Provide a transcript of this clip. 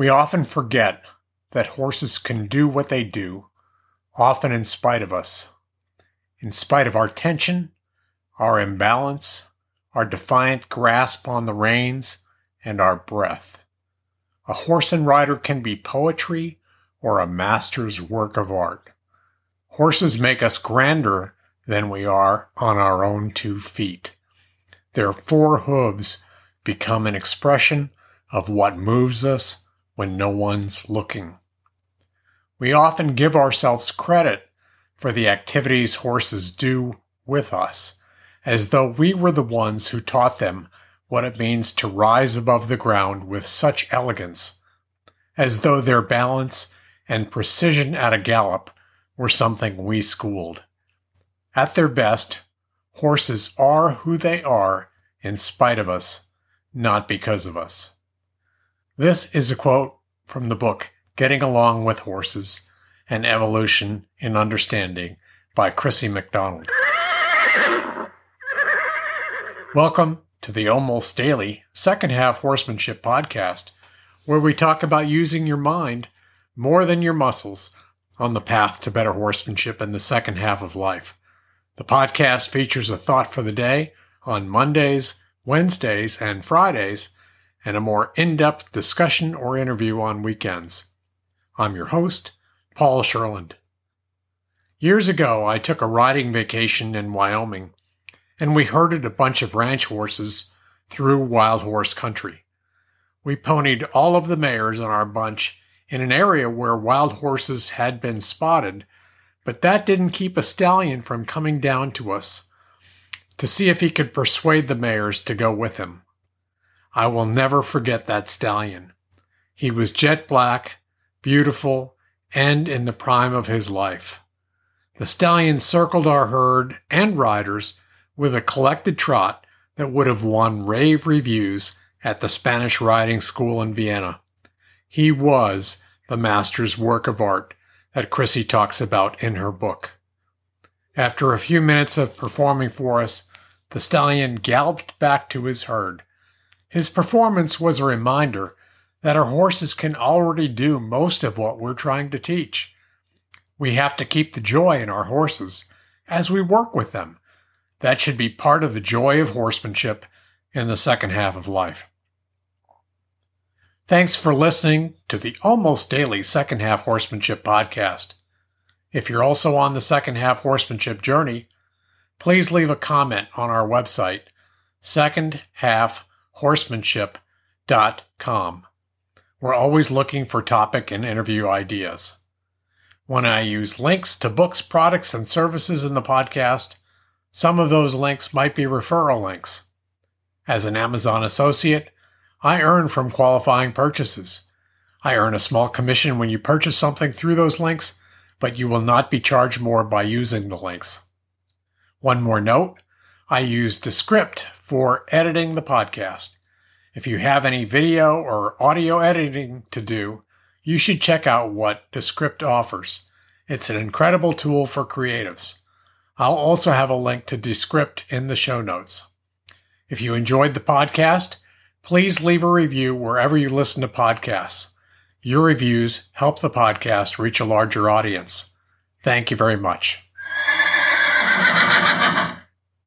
We often forget that horses can do what they do, often in spite of us. In spite of our tension, our imbalance, our defiant grasp on the reins, and our breath. A horse and rider can be poetry or a master's work of art. Horses make us grander than we are on our own two feet. Their four hooves become an expression of what moves us when no one's looking. We often give ourselves credit for the activities horses do with us, as though we were the ones who taught them what it means to rise above the ground with such elegance, as though their balance and precision at a gallop were something we schooled. At their best, horses are who they are in spite of us, not because of us. This is a quote from the book Getting Along with Horses An Evolution in Understanding by Crissi McDonald. Welcome to the almost daily second half horsemanship podcast, where we talk about using your mind more than your muscles on the path to better horsemanship in the second half of life. The podcast features a thought for the day on Mondays, Wednesdays, and Fridays, and a more in depth discussion or interview on weekends. I'm your host, Paul Sherland. Years ago, I took a riding vacation in Wyoming, and we herded a bunch of ranch horses through wild horse country. We ponied all of the mares in our bunch in an area where wild horses had been spotted but that didn't keep a stallion from coming down to us to see if he could persuade the mares to go with him. I will never forget that stallion. He was jet black, beautiful, and in the prime of his life. The stallion circled our herd and riders with a collected trot that would have won rave reviews at the Spanish riding school in Vienna. He was the master's work of art that Crissi talks about in her book. After a few minutes of performing for us, the stallion galloped back to his herd. His performance was a reminder that our horses can already do most of what we're trying to teach. We have to keep the joy in our horses as we work with them. That should be part of the joy of horsemanship in the second half of life. Thanks for listening to the almost daily Second Half Horsemanship podcast. If you're also on the Second Half Horsemanship journey, please leave a comment on our website, secondhalfhorsemanship.com. We're always looking for topic and interview ideas. When I use links to books, products, and services in the podcast, some of those links might be referral links. As an Amazon associate, I earn from qualifying purchases. I earn a small commission when you purchase something through those links, but you will not be charged more by using the links. One more note I use Descript for editing the podcast. If you have any video or audio editing to do, you should check out what Descript offers. It's an incredible tool for creatives. I'll also have a link to Descript in the show notes. If you enjoyed the podcast, Please leave a review wherever you listen to podcasts. Your reviews help the podcast reach a larger audience. Thank you very much.